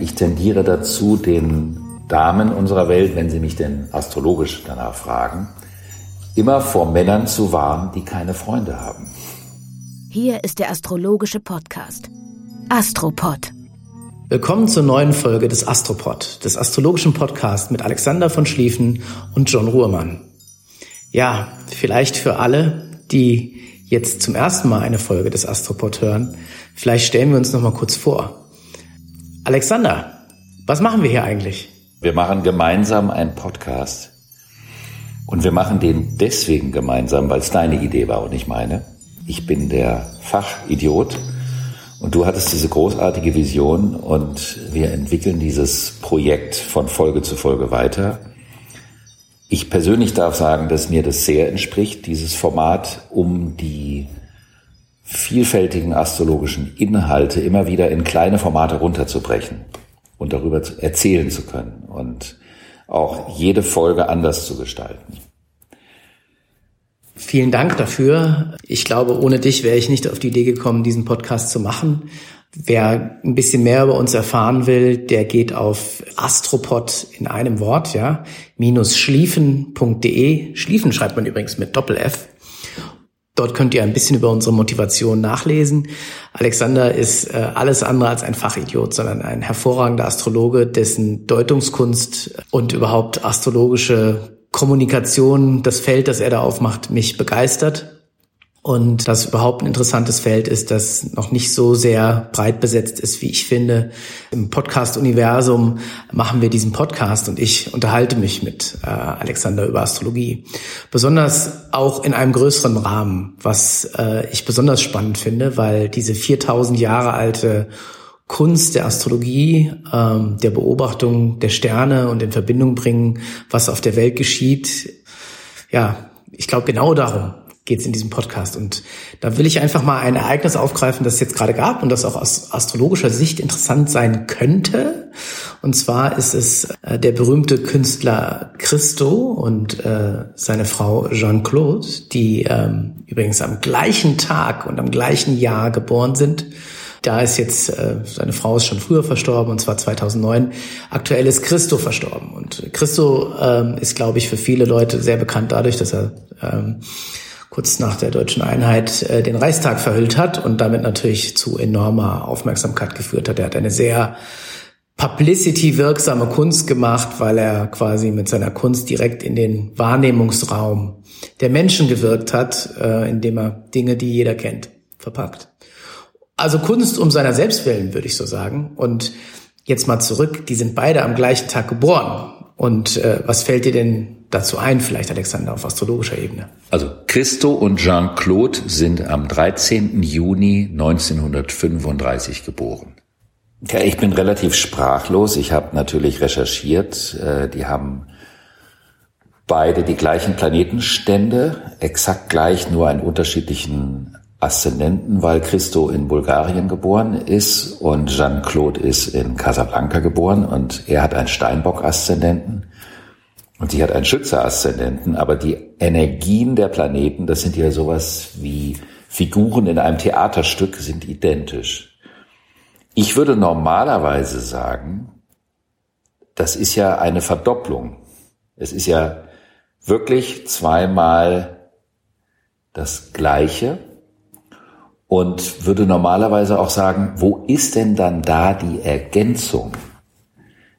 Ich tendiere dazu, den Damen unserer Welt, wenn sie mich denn astrologisch danach fragen, immer vor Männern zu warnen, die keine Freunde haben. Hier ist der astrologische Podcast. Astropod. Willkommen zur neuen Folge des Astropod, des astrologischen Podcasts mit Alexander von Schlieffen und John Ruhrmann. Ja, vielleicht für alle, die jetzt zum ersten Mal eine Folge des Astropod hören, vielleicht stellen wir uns noch mal kurz vor. Alexander, was machen wir hier eigentlich? Wir machen gemeinsam einen Podcast. Und wir machen den deswegen gemeinsam, weil es deine Idee war und nicht meine. Ich bin der Fachidiot und du hattest diese großartige Vision und wir entwickeln dieses Projekt von Folge zu Folge weiter. Ich persönlich darf sagen, dass mir das sehr entspricht, dieses Format, um die vielfältigen astrologischen Inhalte immer wieder in kleine Formate runterzubrechen und darüber erzählen zu können und auch jede Folge anders zu gestalten. Vielen Dank dafür. Ich glaube, ohne dich wäre ich nicht auf die Idee gekommen, diesen Podcast zu machen. Wer ein bisschen mehr über uns erfahren will, der geht auf Astropod in einem Wort, ja, minus schliefen.de. Schliefen schreibt man übrigens mit Doppel-F. Dort könnt ihr ein bisschen über unsere Motivation nachlesen. Alexander ist äh, alles andere als ein Fachidiot, sondern ein hervorragender Astrologe, dessen Deutungskunst und überhaupt astrologische Kommunikation, das Feld, das er da aufmacht, mich begeistert. Und das überhaupt ein interessantes Feld ist, das noch nicht so sehr breit besetzt ist, wie ich finde. Im Podcast-Universum machen wir diesen Podcast und ich unterhalte mich mit äh, Alexander über Astrologie. Besonders auch in einem größeren Rahmen, was äh, ich besonders spannend finde, weil diese 4000 Jahre alte Kunst der Astrologie, ähm, der Beobachtung der Sterne und in Verbindung bringen, was auf der Welt geschieht. Ja, ich glaube, genau darum geht es in diesem Podcast. Und da will ich einfach mal ein Ereignis aufgreifen, das es jetzt gerade gab und das auch aus astrologischer Sicht interessant sein könnte. Und zwar ist es äh, der berühmte Künstler Christo und äh, seine Frau Jean-Claude, die ähm, übrigens am gleichen Tag und am gleichen Jahr geboren sind da ist jetzt, äh, seine Frau ist schon früher verstorben, und zwar 2009. Aktuell ist Christo verstorben. Und Christo ähm, ist, glaube ich, für viele Leute sehr bekannt dadurch, dass er ähm, kurz nach der deutschen Einheit äh, den Reichstag verhüllt hat und damit natürlich zu enormer Aufmerksamkeit geführt hat. Er hat eine sehr publicity-wirksame Kunst gemacht, weil er quasi mit seiner Kunst direkt in den Wahrnehmungsraum der Menschen gewirkt hat, äh, indem er Dinge, die jeder kennt, verpackt. Also Kunst um seiner selbst willen, würde ich so sagen. Und jetzt mal zurück, die sind beide am gleichen Tag geboren. Und äh, was fällt dir denn dazu ein, vielleicht Alexander, auf astrologischer Ebene? Also Christo und Jean-Claude sind am 13. Juni 1935 geboren. Ja, ich bin relativ sprachlos. Ich habe natürlich recherchiert. Äh, die haben beide die gleichen Planetenstände, exakt gleich, nur einen unterschiedlichen Aszendenten, weil Christo in Bulgarien geboren ist und Jean-Claude ist in Casablanca geboren und er hat einen Steinbock-Aszendenten und sie hat einen Schütze-Aszendenten, aber die Energien der Planeten, das sind ja sowas wie Figuren in einem Theaterstück, sind identisch. Ich würde normalerweise sagen, das ist ja eine Verdopplung. Es ist ja wirklich zweimal das Gleiche und würde normalerweise auch sagen, wo ist denn dann da die Ergänzung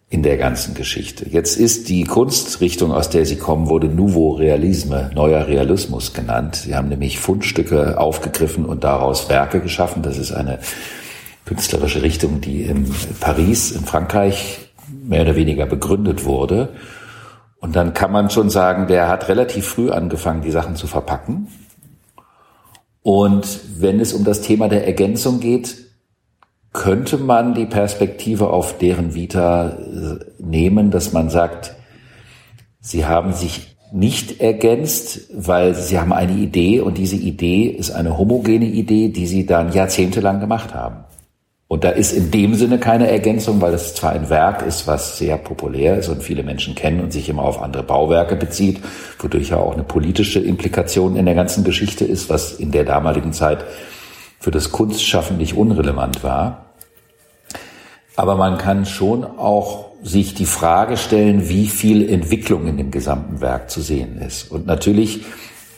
in der ganzen Geschichte? Jetzt ist die Kunstrichtung, aus der sie kommen, wurde Nouveau Realisme, neuer Realismus genannt. Sie haben nämlich Fundstücke aufgegriffen und daraus Werke geschaffen. Das ist eine künstlerische Richtung, die in Paris, in Frankreich, mehr oder weniger begründet wurde. Und dann kann man schon sagen, der hat relativ früh angefangen, die Sachen zu verpacken Und wenn es um das Thema der Ergänzung geht, könnte man die Perspektive auf deren Vita äh, nehmen, dass man sagt, sie haben sich nicht ergänzt, weil sie haben eine Idee und diese Idee ist eine homogene Idee, die sie dann jahrzehntelang gemacht haben. Und da ist in dem Sinne keine Ergänzung, weil es zwar ein Werk ist, was sehr populär ist und viele Menschen kennen und sich immer auf andere Bauwerke bezieht, wodurch ja auch eine politische Implikation in der ganzen Geschichte ist, was in der damaligen Zeit für das Kunstschaffen nicht unrelevant war. Aber man kann schon auch sich die Frage stellen, wie viel Entwicklung in dem gesamten Werk zu sehen ist. Und natürlich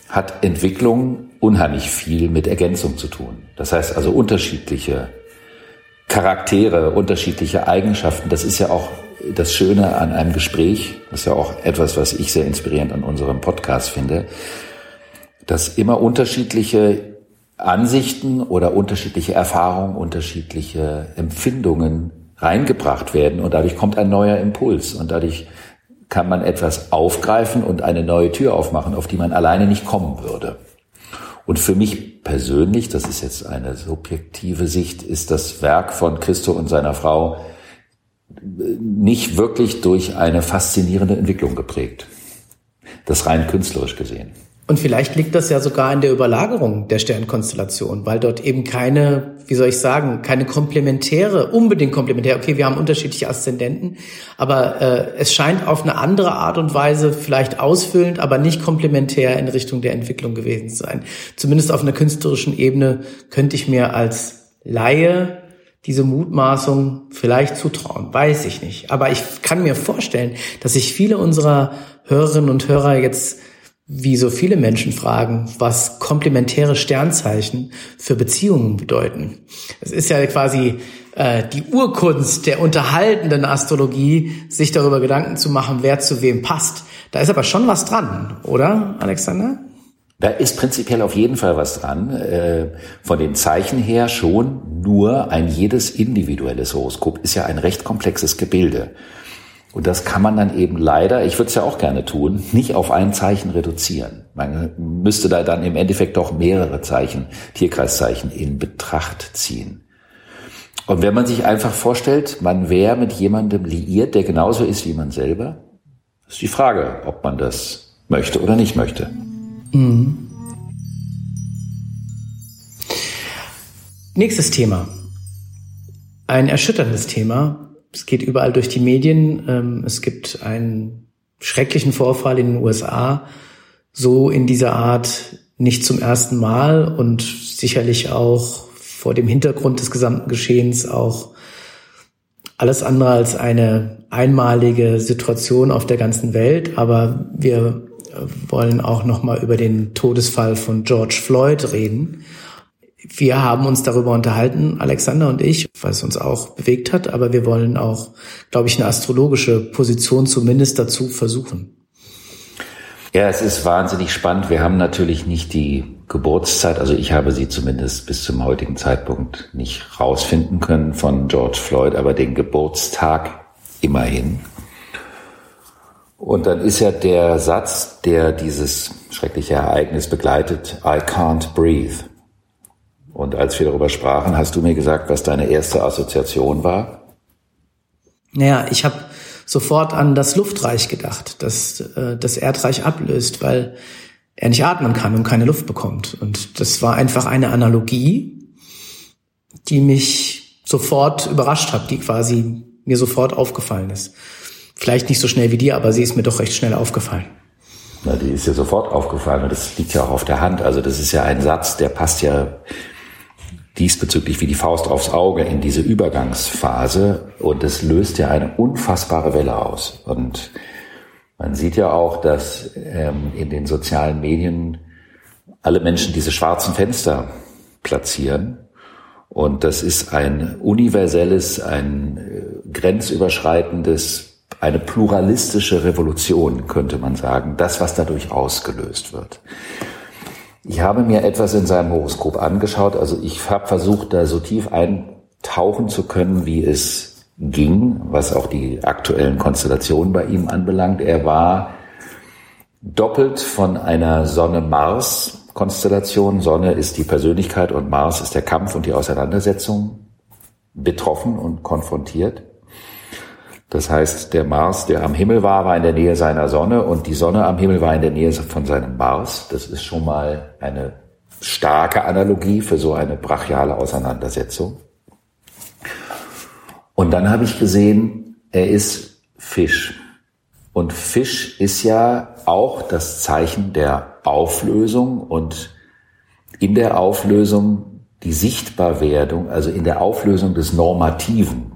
hat Entwicklung unheimlich viel mit Ergänzung zu tun. Das heißt also unterschiedliche Charaktere, unterschiedliche Eigenschaften. Das ist ja auch das Schöne an einem Gespräch. Das ist ja auch etwas, was ich sehr inspirierend an unserem Podcast finde, dass immer unterschiedliche Ansichten oder unterschiedliche Erfahrungen, unterschiedliche Empfindungen reingebracht werden und dadurch kommt ein neuer Impuls und dadurch kann man etwas aufgreifen und eine neue Tür aufmachen, auf die man alleine nicht kommen würde. Und für mich persönlich, das ist jetzt eine subjektive Sicht, ist das Werk von Christo und seiner Frau nicht wirklich durch eine faszinierende Entwicklung geprägt. Das rein künstlerisch gesehen. Und vielleicht liegt das ja sogar in der Überlagerung der Sternkonstellation, weil dort eben keine, wie soll ich sagen, keine komplementäre, unbedingt komplementär, okay, wir haben unterschiedliche Aszendenten, aber äh, es scheint auf eine andere Art und Weise vielleicht ausfüllend, aber nicht komplementär in Richtung der Entwicklung gewesen zu sein. Zumindest auf einer künstlerischen Ebene könnte ich mir als Laie diese Mutmaßung vielleicht zutrauen, weiß ich nicht. Aber ich kann mir vorstellen, dass sich viele unserer Hörerinnen und Hörer jetzt wie so viele Menschen fragen, was komplementäre Sternzeichen für Beziehungen bedeuten. Es ist ja quasi äh, die Urkunst der unterhaltenden Astrologie, sich darüber Gedanken zu machen, wer zu wem passt. Da ist aber schon was dran, oder, Alexander? Da ist prinzipiell auf jeden Fall was dran. Äh, von den Zeichen her schon, nur ein jedes individuelles Horoskop ist ja ein recht komplexes Gebilde. Und das kann man dann eben leider, ich würde es ja auch gerne tun, nicht auf ein Zeichen reduzieren. Man müsste da dann im Endeffekt doch mehrere Zeichen, Tierkreiszeichen in Betracht ziehen. Und wenn man sich einfach vorstellt, man wäre mit jemandem liiert, der genauso ist wie man selber, ist die Frage, ob man das möchte oder nicht möchte. Mhm. Nächstes Thema. Ein erschütterndes Thema, es geht überall durch die Medien. Ähm, es gibt einen schrecklichen Vorfall in den USA, so in dieser Art nicht zum ersten Mal und sicherlich auch vor dem Hintergrund des gesamten Geschehens auch alles andere als eine einmalige Situation auf der ganzen Welt. Aber wir wollen auch noch mal über den Todesfall von George Floyd reden wir haben uns darüber unterhalten, Alexander und ich, was uns auch bewegt hat, aber wir wollen auch, glaube ich, eine astrologische Position zumindest dazu versuchen. Ja, es ist wahnsinnig spannend. Wir haben natürlich nicht die Geburtszeit, also ich habe sie zumindest bis zum heutigen Zeitpunkt nicht rausfinden können von George Floyd, aber den Geburtstag immerhin. Und dann ist ja der Satz, der dieses schreckliche Ereignis begleitet, I can't breathe. Und als wir darüber sprachen, hast du mir gesagt, was deine erste Assoziation war? Naja, ich habe sofort an das Luftreich gedacht, das äh, das Erdreich ablöst, weil er nicht atmen kann und keine Luft bekommt. Und das war einfach eine Analogie, die mich sofort überrascht hat, die quasi mir sofort aufgefallen ist. Vielleicht nicht so schnell wie dir, aber sie ist mir doch recht schnell aufgefallen. Na, die ist ja sofort aufgefallen und das liegt ja auch auf der Hand. Also das ist ja ein Satz, der passt ja diesbezüglich wie die Faust aufs Auge in diese Übergangsphase und es löst ja eine unfassbare Welle aus. Und man sieht ja auch, dass ähm, in den sozialen Medien alle Menschen diese schwarzen Fenster platzieren. Und das ist ein universelles, ein äh, grenzüberschreitendes, eine pluralistische Revolution, könnte man sagen. Das, was dadurch ausgelöst wird. Ich habe mir etwas in seinem Horoskop angeschaut. Also ich habe versucht, da so tief eintauchen zu können, wie es ging, was auch die aktuellen Konstellationen bei ihm anbelangt. Er war doppelt von einer Sonne-Mars Konstellation. Sonne ist die Persönlichkeit und Mars ist der Kampf und die Auseinandersetzung betroffen und konfrontiert. Das heißt, der Mars, der am Himmel war, war in der Nähe seiner Sonne und die Sonne am Himmel war in der Nähe von seinem Mars. Das ist schon mal eine starke Analogie für so eine brachiale Auseinandersetzung. Und dann habe ich gesehen, er ist Fisch. Und Fisch ist ja auch das Zeichen der Auflösung und in der Auflösung die Sichtbarwerdung, also in der Auflösung des Normativen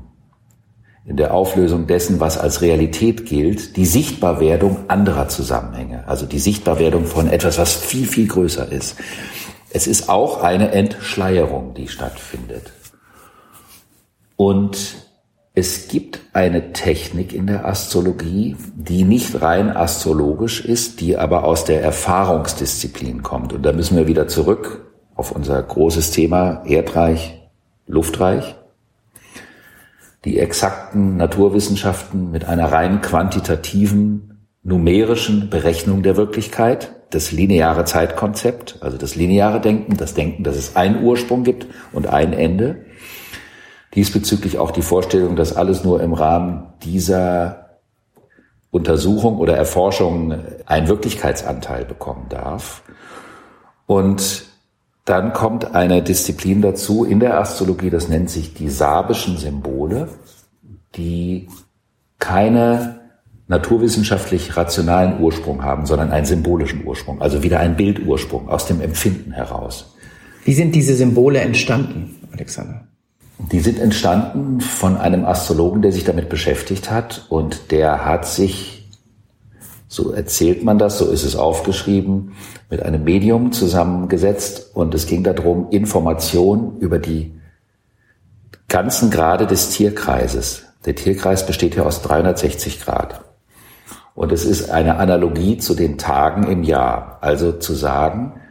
in der Auflösung dessen, was als Realität gilt, die Sichtbarwerdung anderer Zusammenhänge, also die Sichtbarwerdung von etwas, was viel, viel größer ist. Es ist auch eine Entschleierung, die stattfindet. Und es gibt eine Technik in der Astrologie, die nicht rein astrologisch ist, die aber aus der Erfahrungsdisziplin kommt. Und da müssen wir wieder zurück auf unser großes Thema Erdreich, Luftreich die exakten Naturwissenschaften mit einer rein quantitativen, numerischen Berechnung der Wirklichkeit, das lineare Zeitkonzept, also das lineare Denken, das Denken, dass es einen Ursprung gibt und ein Ende. Diesbezüglich auch die Vorstellung, dass alles nur im Rahmen dieser Untersuchung oder Erforschung einen Wirklichkeitsanteil bekommen darf. Und dann kommt eine Disziplin dazu in der Astrologie, das nennt sich die sabischen Symbole, die keine naturwissenschaftlich rationalen Ursprung haben, sondern einen symbolischen Ursprung, also wieder einen Bildursprung aus dem Empfinden heraus. Wie sind diese Symbole entstanden, Alexander? Die sind entstanden von einem Astrologen, der sich damit beschäftigt hat und der hat sich so erzählt man das, so ist es aufgeschrieben, mit einem Medium zusammengesetzt und es ging darum, Informationen über die ganzen Grade des Tierkreises. Der Tierkreis besteht ja aus 360 Grad. Und es ist eine Analogie zu den Tagen im Jahr. Also zu sagen,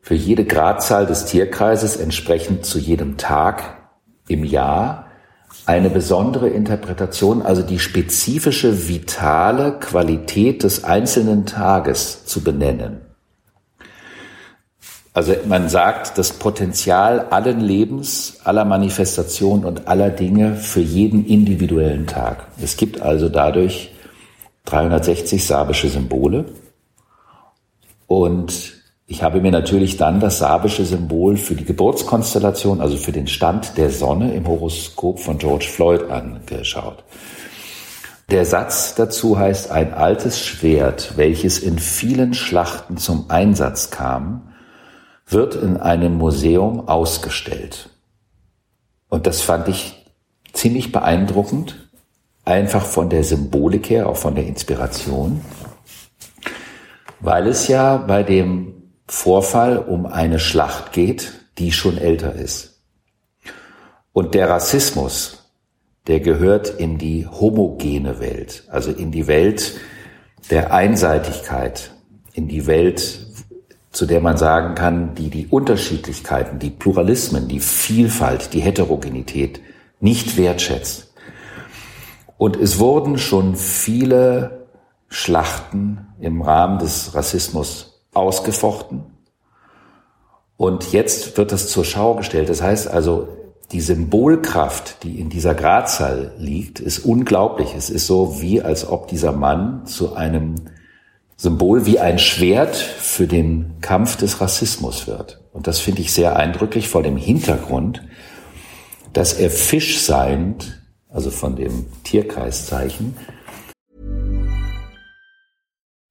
für jede Gradzahl des Tierkreises entsprechend zu jedem Tag im Jahr eine besondere Interpretation, also die spezifische vitale Qualität des einzelnen Tages zu benennen. Also man sagt, das Potenzial allen Lebens, aller Manifestationen und aller Dinge für jeden individuellen Tag. Es gibt also dadurch 360 sabische Symbole und ich habe mir natürlich dann das sabische Symbol für die Geburtskonstellation, also für den Stand der Sonne im Horoskop von George Floyd angeschaut. Der Satz dazu heißt, ein altes Schwert, welches in vielen Schlachten zum Einsatz kam, wird in einem Museum ausgestellt. Und das fand ich ziemlich beeindruckend, einfach von der Symbolik her, auch von der Inspiration, weil es ja bei dem Vorfall um eine Schlacht geht, die schon älter ist. Und der Rassismus, der gehört in die homogene Welt, also in die Welt der Einseitigkeit, in die Welt, zu der man sagen kann, die die Unterschiedlichkeiten, die Pluralismen, die Vielfalt, die Heterogenität nicht wertschätzt. Und es wurden schon viele Schlachten im Rahmen des Rassismus ausgefochten. Und jetzt wird das zur Schau gestellt. Das heißt also, die Symbolkraft, die in dieser Gradzahl liegt, ist unglaublich. Es ist so, wie als ob dieser Mann zu einem Symbol wie ein Schwert für den Kampf des Rassismus wird. Und das finde ich sehr eindrücklich vor dem Hintergrund, dass er Fisch seiend, also von dem Tierkreiszeichen,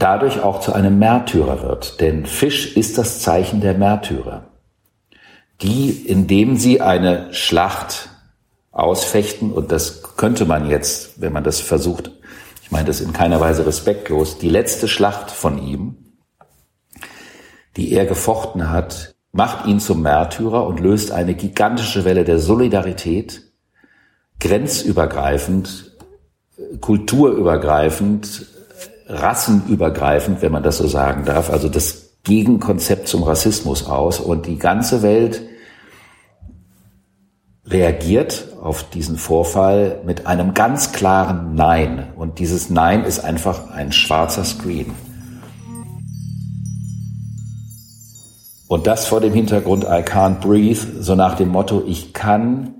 Dadurch auch zu einem Märtyrer wird. Denn Fisch ist das Zeichen der Märtyrer, die, indem sie eine Schlacht ausfechten, und das könnte man jetzt, wenn man das versucht, ich meine das in keiner Weise respektlos, die letzte Schlacht von ihm, die er gefochten hat, macht ihn zum Märtyrer und löst eine gigantische Welle der Solidarität, grenzübergreifend, kulturübergreifend, rassenübergreifend, wenn man das so sagen darf, also das Gegenkonzept zum Rassismus aus und die ganze Welt reagiert auf diesen Vorfall mit einem ganz klaren Nein. Und dieses Nein ist einfach ein schwarzer Screen. Und das vor dem Hintergrund I can't breathe, so nach dem Motto, ich kann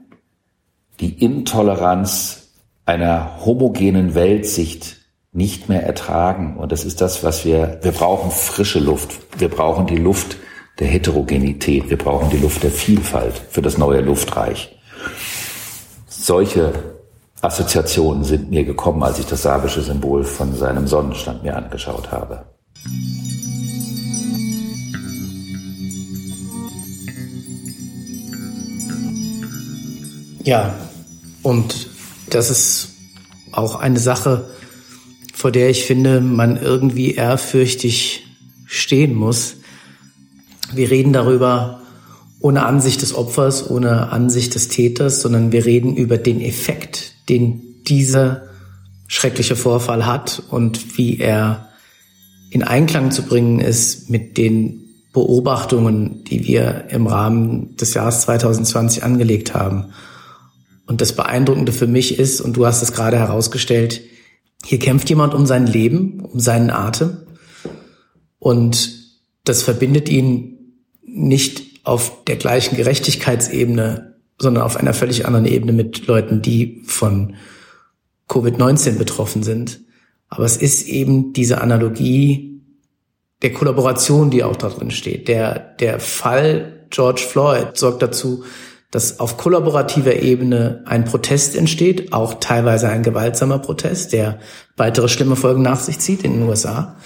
die Intoleranz einer homogenen Weltsicht nicht mehr ertragen. Und das ist das, was wir, wir brauchen frische Luft. Wir brauchen die Luft der Heterogenität. Wir brauchen die Luft der Vielfalt für das neue Luftreich. Solche Assoziationen sind mir gekommen, als ich das sabische Symbol von seinem Sonnenstand mir angeschaut habe. Ja, und das ist auch eine Sache, vor der ich finde, man irgendwie ehrfürchtig stehen muss. Wir reden darüber ohne Ansicht des Opfers, ohne Ansicht des Täters, sondern wir reden über den Effekt, den dieser schreckliche Vorfall hat und wie er in Einklang zu bringen ist mit den Beobachtungen, die wir im Rahmen des Jahres 2020 angelegt haben. Und das Beeindruckende für mich ist, und du hast es gerade herausgestellt, hier kämpft jemand um sein Leben, um seinen Atem. Und das verbindet ihn nicht auf der gleichen Gerechtigkeitsebene, sondern auf einer völlig anderen Ebene mit Leuten, die von Covid-19 betroffen sind. Aber es ist eben diese Analogie der Kollaboration, die auch da drin steht. Der, der Fall George Floyd sorgt dazu, dass auf kollaborativer Ebene ein Protest entsteht, auch teilweise ein gewaltsamer Protest, der weitere schlimme Folgen nach sich zieht in den USA,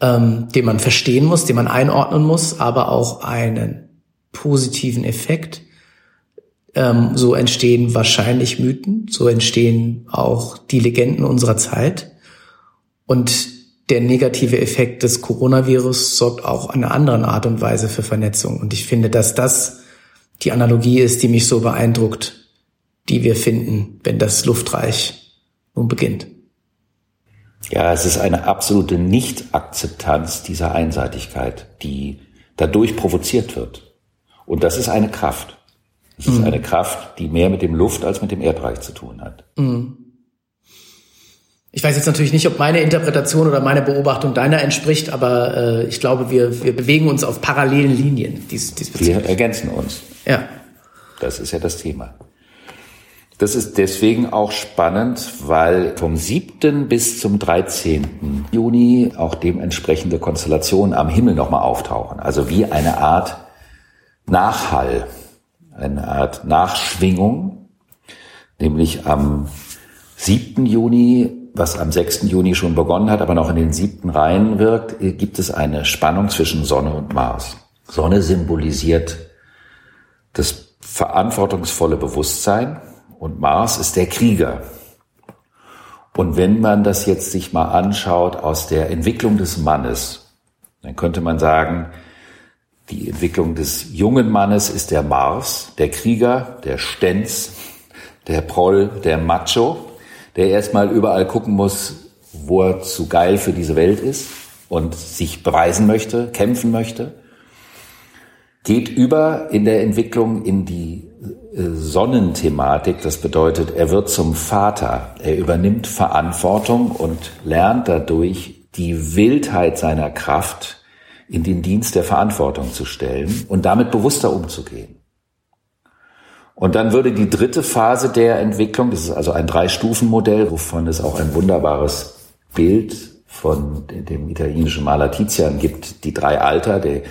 ähm, den man verstehen muss, den man einordnen muss, aber auch einen positiven Effekt. Ähm, so entstehen wahrscheinlich Mythen, so entstehen auch die Legenden unserer Zeit. Und der negative Effekt des Coronavirus sorgt auch in einer anderen Art und Weise für Vernetzung. Und ich finde, dass das die Analogie ist, die mich so beeindruckt, die wir finden, wenn das Luftreich nun beginnt. Ja, es ist eine absolute Nicht-Akzeptanz dieser Einseitigkeit, die dadurch provoziert wird. Und das ist eine Kraft. Es ist mhm. eine Kraft, die mehr mit dem Luft als mit dem Erdreich zu tun hat. Mhm. Ich weiß jetzt natürlich nicht, ob meine Interpretation oder meine Beobachtung deiner entspricht, aber äh, ich glaube, wir, wir bewegen uns auf parallelen Linien. Dies, dies wir ergänzen uns. Ja. Das ist ja das Thema. Das ist deswegen auch spannend, weil vom 7. bis zum 13. Juni auch dementsprechende Konstellationen am Himmel nochmal auftauchen. Also wie eine Art Nachhall, eine Art Nachschwingung, nämlich am 7. Juni was am 6. Juni schon begonnen hat, aber noch in den siebten Reihen wirkt, gibt es eine Spannung zwischen Sonne und Mars. Sonne symbolisiert das verantwortungsvolle Bewusstsein und Mars ist der Krieger. Und wenn man das jetzt sich mal anschaut aus der Entwicklung des Mannes, dann könnte man sagen, die Entwicklung des jungen Mannes ist der Mars, der Krieger, der Stenz, der Proll, der Macho der erstmal überall gucken muss, wo er zu geil für diese Welt ist und sich beweisen möchte, kämpfen möchte, geht über in der Entwicklung in die äh, Sonnenthematik. Das bedeutet, er wird zum Vater. Er übernimmt Verantwortung und lernt dadurch die Wildheit seiner Kraft in den Dienst der Verantwortung zu stellen und damit bewusster umzugehen. Und dann würde die dritte Phase der Entwicklung, das ist also ein Drei-Stufen-Modell, wovon es auch ein wunderbares Bild von dem italienischen Maler Tizian gibt, die drei Alter, der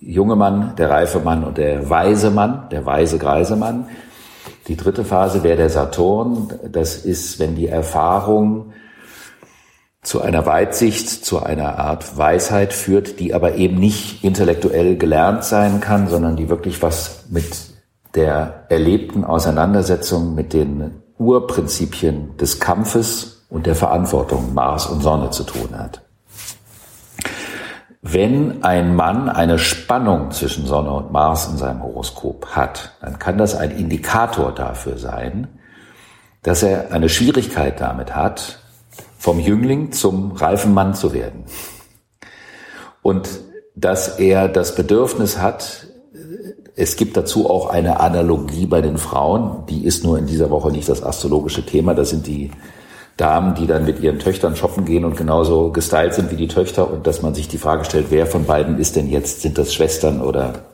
junge Mann, der reife Mann und der weise Mann, der weise greise Mann. Die dritte Phase wäre der Saturn. Das ist, wenn die Erfahrung zu einer Weitsicht, zu einer Art Weisheit führt, die aber eben nicht intellektuell gelernt sein kann, sondern die wirklich was mit der erlebten Auseinandersetzung mit den Urprinzipien des Kampfes und der Verantwortung Mars und Sonne zu tun hat. Wenn ein Mann eine Spannung zwischen Sonne und Mars in seinem Horoskop hat, dann kann das ein Indikator dafür sein, dass er eine Schwierigkeit damit hat, vom Jüngling zum reifen Mann zu werden. Und dass er das Bedürfnis hat, es gibt dazu auch eine Analogie bei den Frauen, die ist nur in dieser Woche nicht das astrologische Thema, das sind die Damen, die dann mit ihren Töchtern shoppen gehen und genauso gestylt sind wie die Töchter. Und dass man sich die Frage stellt, wer von beiden ist denn jetzt, sind das Schwestern oder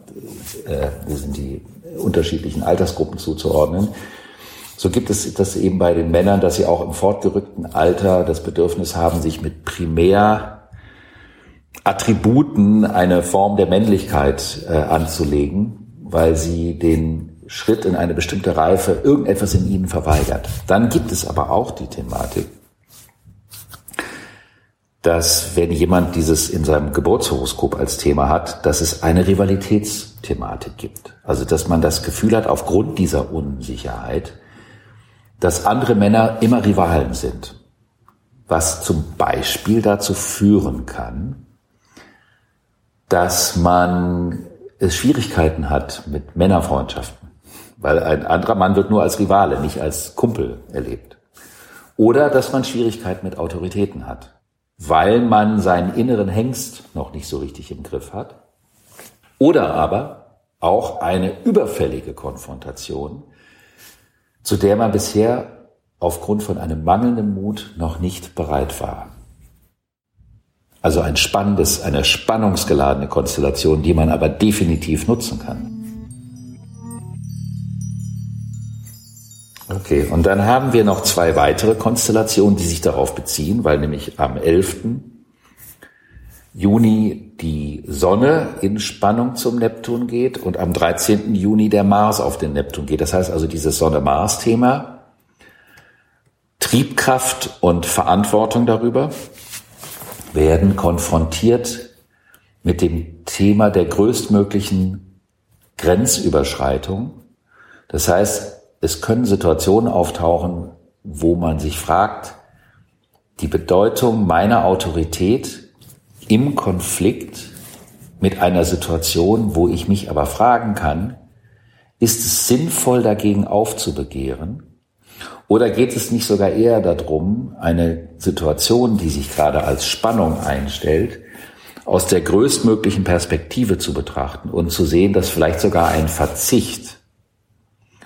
äh, sind die unterschiedlichen Altersgruppen zuzuordnen. So gibt es das eben bei den Männern, dass sie auch im fortgerückten Alter das Bedürfnis haben, sich mit Primärattributen eine Form der Männlichkeit äh, anzulegen, weil sie den Schritt in eine bestimmte Reife irgendetwas in ihnen verweigert. Dann gibt es aber auch die Thematik, dass wenn jemand dieses in seinem Geburtshoroskop als Thema hat, dass es eine Rivalitätsthematik gibt. Also dass man das Gefühl hat, aufgrund dieser Unsicherheit, dass andere Männer immer Rivalen sind. Was zum Beispiel dazu führen kann, dass man es Schwierigkeiten hat mit Männerfreundschaften. Weil ein anderer Mann wird nur als Rivale, nicht als Kumpel erlebt. Oder dass man Schwierigkeiten mit Autoritäten hat, weil man seinen inneren Hengst noch nicht so richtig im Griff hat. Oder aber auch eine überfällige Konfrontation, zu der man bisher aufgrund von einem mangelnden Mut noch nicht bereit war. Also ein spannendes, eine spannungsgeladene Konstellation, die man aber definitiv nutzen kann. Okay, und dann haben wir noch zwei weitere Konstellationen, die sich darauf beziehen, weil nämlich am 11. Juni die Sonne in Spannung zum Neptun geht und am 13. Juni der Mars auf den Neptun geht. Das heißt also dieses Sonne-Mars-Thema, Triebkraft und Verantwortung darüber werden konfrontiert mit dem Thema der größtmöglichen Grenzüberschreitung. Das heißt, es können Situationen auftauchen, wo man sich fragt, die Bedeutung meiner Autorität im Konflikt mit einer Situation, wo ich mich aber fragen kann, ist es sinnvoll dagegen aufzubegehren? Oder geht es nicht sogar eher darum, eine Situation, die sich gerade als Spannung einstellt, aus der größtmöglichen Perspektive zu betrachten und zu sehen, dass vielleicht sogar ein Verzicht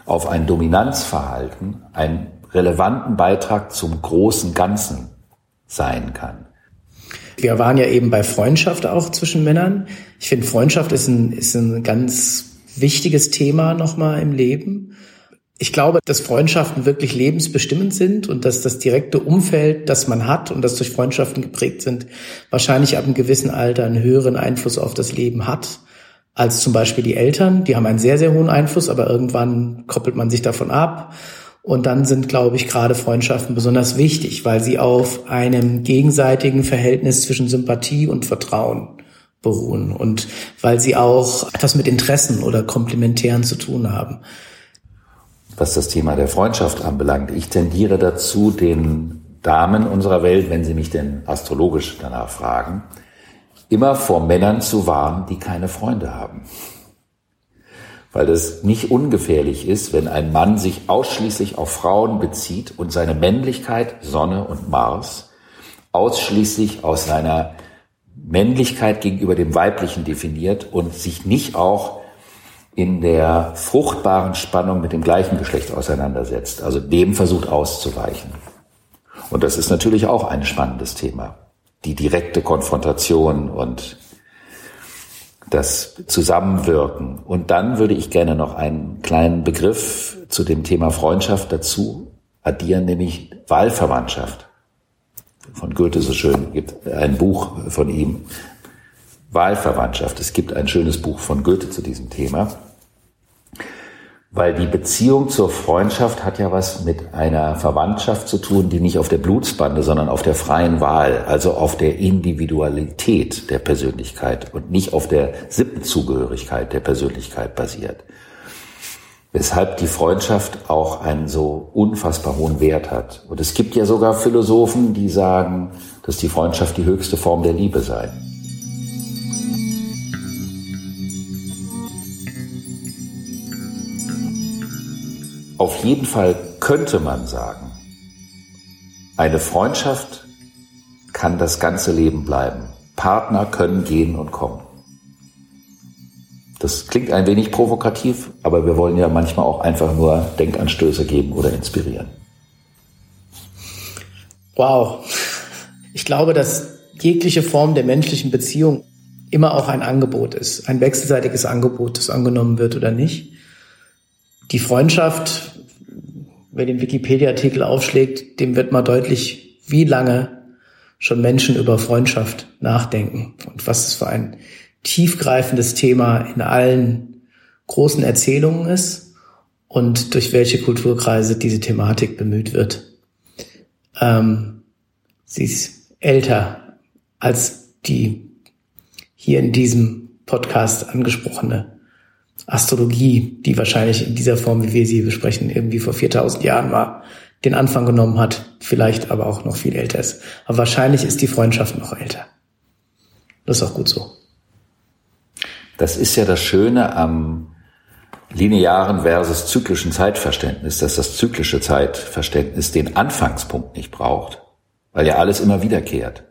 auf ein Dominanzverhalten einen relevanten Beitrag zum großen Ganzen sein kann. Wir waren ja eben bei Freundschaft auch zwischen Männern. Ich finde, Freundschaft ist ein, ist ein ganz wichtiges Thema nochmal im Leben. Ich glaube, dass Freundschaften wirklich lebensbestimmend sind und dass das direkte Umfeld, das man hat und das durch Freundschaften geprägt sind, wahrscheinlich ab einem gewissen Alter einen höheren Einfluss auf das Leben hat als zum Beispiel die Eltern. Die haben einen sehr, sehr hohen Einfluss, aber irgendwann koppelt man sich davon ab. Und dann sind, glaube ich, gerade Freundschaften besonders wichtig, weil sie auf einem gegenseitigen Verhältnis zwischen Sympathie und Vertrauen beruhen und weil sie auch etwas mit Interessen oder Komplementären zu tun haben. Was das Thema der Freundschaft anbelangt, ich tendiere dazu, den Damen unserer Welt, wenn sie mich denn astrologisch danach fragen, immer vor Männern zu warnen, die keine Freunde haben. Weil es nicht ungefährlich ist, wenn ein Mann sich ausschließlich auf Frauen bezieht und seine Männlichkeit, Sonne und Mars, ausschließlich aus seiner Männlichkeit gegenüber dem Weiblichen definiert und sich nicht auch in der fruchtbaren Spannung mit dem gleichen Geschlecht auseinandersetzt, also dem versucht auszuweichen. Und das ist natürlich auch ein spannendes Thema die direkte Konfrontation und das Zusammenwirken. Und dann würde ich gerne noch einen kleinen Begriff zu dem Thema Freundschaft dazu addieren, nämlich Wahlverwandtschaft. Von Goethe so schön, gibt ein Buch von ihm, Wahlverwandtschaft. Es gibt ein schönes Buch von Goethe zu diesem Thema. Weil die Beziehung zur Freundschaft hat ja was mit einer Verwandtschaft zu tun, die nicht auf der Blutsbande, sondern auf der freien Wahl, also auf der Individualität der Persönlichkeit und nicht auf der Sippenzugehörigkeit der Persönlichkeit basiert. weshalb die Freundschaft auch einen so unfassbar hohen Wert hat. Und es gibt ja sogar Philosophen, die sagen, dass die Freundschaft die höchste Form der Liebe sei. Auf jeden Fall könnte man sagen, eine Freundschaft kann das ganze Leben bleiben. Partner können gehen und kommen. Das klingt ein wenig provokativ, aber wir wollen ja manchmal auch einfach nur Denkanstöße geben oder inspirieren. Wow. Ich glaube, dass jegliche Form der menschlichen Beziehung immer auch ein Angebot ist, ein wechselseitiges Angebot, das angenommen wird oder nicht. Die Freundschaft, wer den Wikipedia-Artikel aufschlägt, dem wird mal deutlich, wie lange schon Menschen über Freundschaft nachdenken und was es für ein tiefgreifendes Thema in allen großen Erzählungen ist und durch welche Kulturkreise diese Thematik bemüht wird. Ähm, sie ist älter als die hier in diesem Podcast angesprochene Astrologie, die wahrscheinlich in dieser Form, wie wir sie besprechen, irgendwie vor 4000 Jahren war, den Anfang genommen hat, vielleicht aber auch noch viel älter ist. Aber wahrscheinlich ist die Freundschaft noch älter. Das ist auch gut so. Das ist ja das Schöne am linearen versus zyklischen Zeitverständnis, dass das zyklische Zeitverständnis den Anfangspunkt nicht braucht, weil ja alles immer wiederkehrt.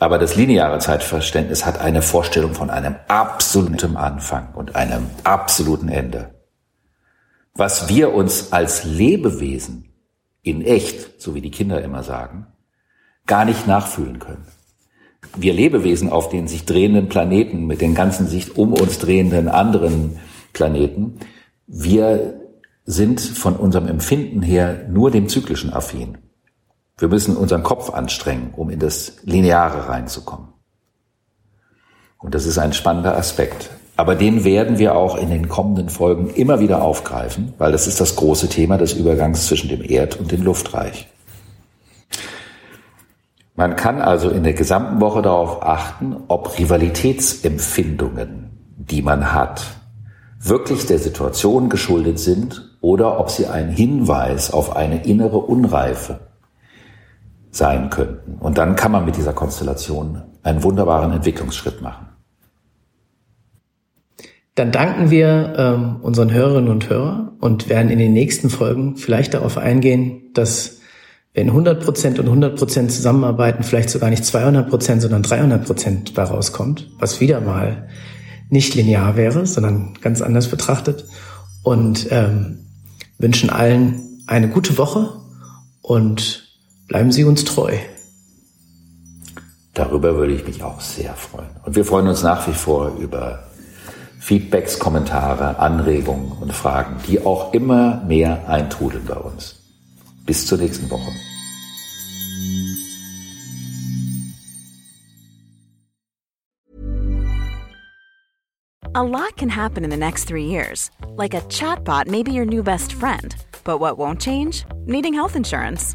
Aber das lineare Zeitverständnis hat eine Vorstellung von einem absoluten Anfang und einem absoluten Ende. Was wir uns als Lebewesen in echt, so wie die Kinder immer sagen, gar nicht nachfühlen können wir Lebewesen auf den sich drehenden Planeten mit den ganzen sich um uns drehenden anderen Planeten, wir sind von unserem Empfinden her nur dem Zyklischen affin. Wir müssen unseren Kopf anstrengen, um in das Lineare reinzukommen. Und das ist ein spannender Aspekt. Aber den werden wir auch in den kommenden Folgen immer wieder aufgreifen, weil das ist das große Thema des Übergangs zwischen dem Erd- und dem Luftreich. Man kann also in der gesamten Woche darauf achten, ob Rivalitätsempfindungen, die man hat, wirklich der Situation geschuldet sind oder ob sie ein Hinweis auf eine innere Unreife sein könnten. Und dann kann man mit dieser Konstellation einen wunderbaren Entwicklungsschritt machen. Dann danken wir ähm, unseren Hörerinnen und Hörern und werden in den nächsten Folgen vielleicht darauf eingehen, dass wenn 100 Prozent und 100 Prozent zusammenarbeiten, vielleicht sogar nicht 200 Prozent, sondern 300 Prozent bei rauskommt, was wieder mal nicht linear wäre, sondern ganz anders betrachtet. Und ähm, wünschen allen eine gute Woche und bleiben Sie uns treu. Darüber würde ich mich auch sehr freuen. Und wir freuen uns nach wie vor über Feedbacks, Kommentare, Anregungen und Fragen, die auch immer mehr eintrudeln bei uns. Bis zur nächsten Woche. A lot can happen in the next three years. Like a chatbot may be your new best friend. But what won't change? Needing health insurance.